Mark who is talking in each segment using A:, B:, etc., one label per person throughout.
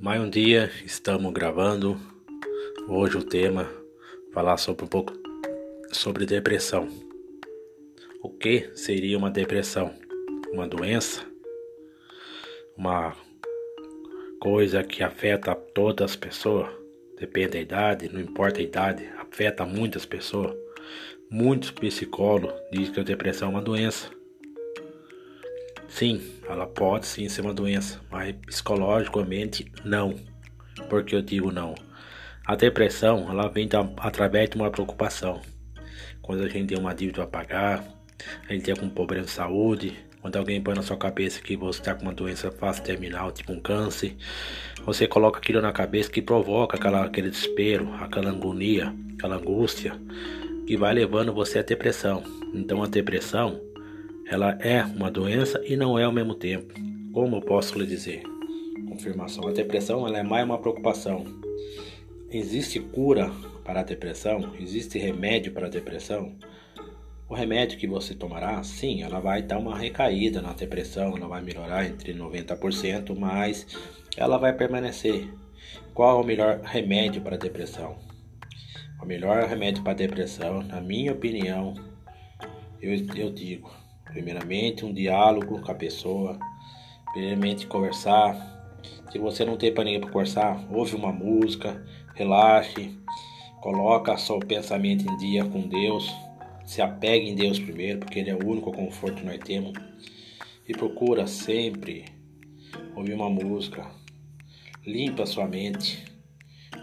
A: Mais um dia estamos gravando. Hoje o tema falar sobre um pouco sobre depressão. O que seria uma depressão? Uma doença? Uma coisa que afeta todas as pessoas, depende da idade, não importa a idade, afeta muitas pessoas. Muitos psicólogos dizem que a depressão é uma doença. Sim, ela pode sim ser uma doença, mas psicologicamente não. Por que eu digo não? A depressão, ela vem da, através de uma preocupação. Quando a gente tem uma dívida a pagar, a gente tem algum problema de saúde, quando alguém põe na sua cabeça que você está com uma doença fácil terminal, tipo um câncer, você coloca aquilo na cabeça que provoca aquela, aquele desespero, aquela agonia, aquela angústia, que vai levando você à depressão. Então a depressão ela é uma doença e não é ao mesmo tempo. Como eu posso lhe dizer? Confirmação. A depressão ela é mais uma preocupação. Existe cura para a depressão? Existe remédio para a depressão? O remédio que você tomará, sim, ela vai dar uma recaída na depressão, ela vai melhorar entre 90%, mas ela vai permanecer. Qual é o melhor remédio para a depressão? O melhor remédio para a depressão, na minha opinião, eu, eu digo, Primeiramente, um diálogo com a pessoa. Primeiramente, conversar. Se você não tem para ninguém para conversar, ouve uma música, relaxe, coloca seu pensamento em dia com Deus. Se apegue em Deus primeiro, porque Ele é o único conforto que nós temos. E procura sempre ouvir uma música. Limpa a sua mente.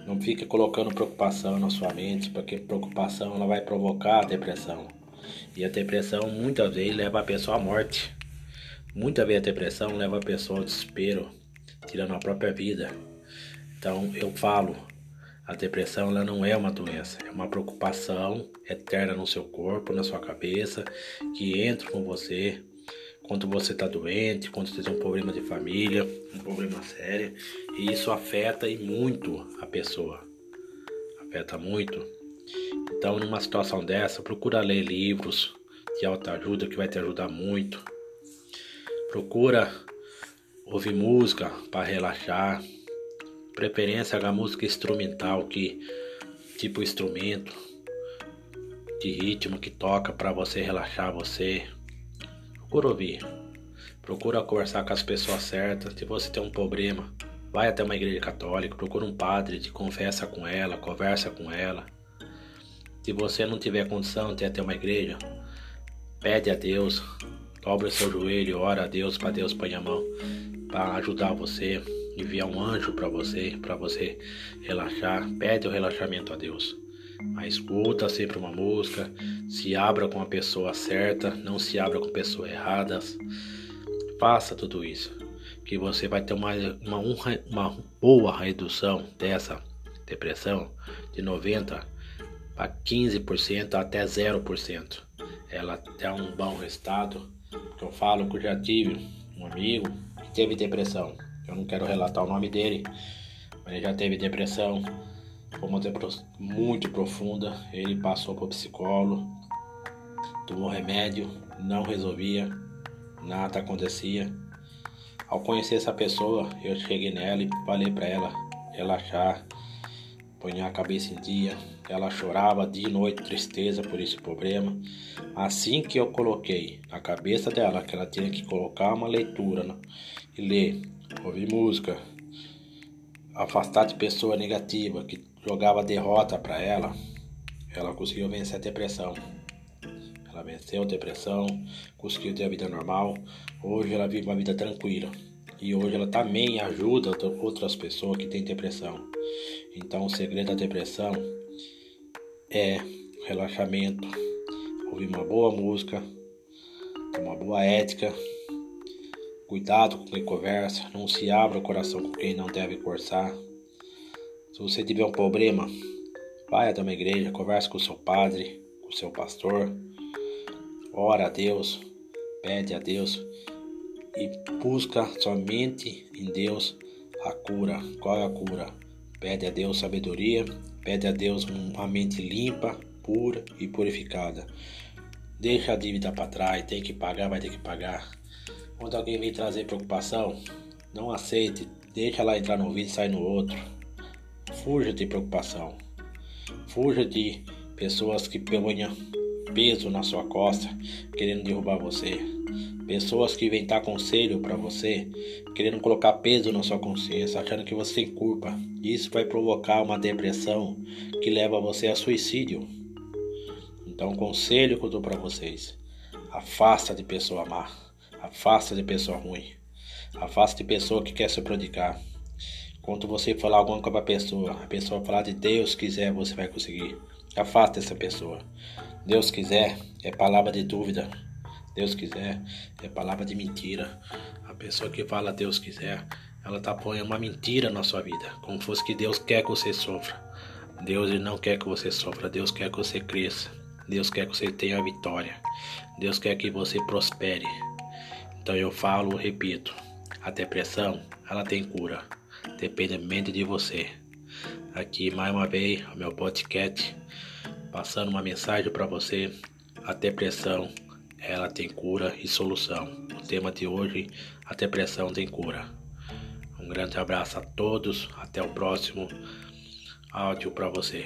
A: Não fique colocando preocupação na sua mente, porque preocupação ela vai provocar depressão. E a depressão muitas vezes leva a pessoa à morte. Muitas vezes a depressão leva a pessoa ao desespero, tirando a própria vida. Então eu falo, a depressão ela não é uma doença, é uma preocupação eterna no seu corpo, na sua cabeça, que entra com você quando você está doente, quando você tem um problema de família, um problema sério, e isso afeta e muito a pessoa. Afeta muito. Então, numa situação dessa, procura ler livros de autoajuda que vai te ajudar muito. Procura ouvir música para relaxar. Preferência a música instrumental que tipo instrumento de ritmo que toca para você relaxar você. Procura ouvir. Procura conversar com as pessoas certas. Se você tem um problema, vai até uma igreja católica, procura um padre, te confessa com ela, conversa com ela. Se você não tiver condição de até uma igreja, pede a Deus, dobra o seu joelho, ora a Deus para Deus pôr a mão para ajudar você, enviar um anjo para você, para você relaxar. Pede o relaxamento a Deus. Mas escuta sempre uma música, se abra com a pessoa certa, não se abra com pessoas erradas. Faça tudo isso, que você vai ter uma, uma, uma boa redução dessa depressão de 90 para 15% até 0%. Ela dá um bom resultado. Eu falo que eu já tive um amigo que teve depressão. Eu não quero relatar o nome dele, mas ele já teve depressão. Foi uma depressão muito profunda. Ele passou para o psicólogo, tomou remédio, não resolvia, nada acontecia. Ao conhecer essa pessoa, eu cheguei nela e falei para ela relaxar, pôr a cabeça em dia, ela chorava dia e noite, tristeza por esse problema. Assim que eu coloquei na cabeça dela que ela tinha que colocar uma leitura né? e ler, ouvir música, afastar de pessoa negativa que jogava derrota para ela, ela conseguiu vencer a depressão. Ela venceu a depressão, conseguiu ter a vida normal. Hoje ela vive uma vida tranquila. E hoje ela também ajuda outras pessoas que têm depressão. Então o segredo da depressão é relaxamento, ouvir uma boa música, ter uma boa ética, cuidado com quem conversa, não se abra o coração com quem não deve conversar. Se você tiver um problema, vai até uma igreja, converse com o seu padre, com o seu pastor, ora a Deus, pede a Deus e busca somente em Deus a cura. Qual é a cura? Pede a Deus sabedoria Pede a Deus uma mente limpa, pura e purificada. Deixa a dívida para trás, tem que pagar, vai ter que pagar. Quando alguém vem trazer preocupação, não aceite Deixa ela entrar no vídeo e sair no outro. Fuja de preocupação. Fuja de pessoas que ponham peso na sua costa, querendo derrubar você. Pessoas que dar conselho para você, querendo colocar peso na sua consciência, achando que você tem culpa. Isso vai provocar uma depressão que leva você a suicídio. Então, o conselho que eu dou para vocês: afasta de pessoa má, afasta de pessoa ruim, afasta de pessoa que quer se prodigar. Quando você falar alguma coisa para a pessoa, a pessoa falar de Deus quiser, você vai conseguir. Afasta essa pessoa. Deus quiser é palavra de dúvida. Deus quiser é palavra de mentira. A pessoa que fala Deus quiser, ela tá pondo uma mentira na sua vida, como fosse que Deus quer que você sofra. Deus não quer que você sofra, Deus quer que você cresça. Deus quer que você tenha vitória. Deus quer que você prospere. Então eu falo, repito, a depressão, ela tem cura dependendo de você. Aqui mais uma vez o meu podcast passando uma mensagem para você. A depressão ela tem cura e solução. O tema de hoje, a depressão tem cura. Um grande abraço a todos, até o próximo áudio para você.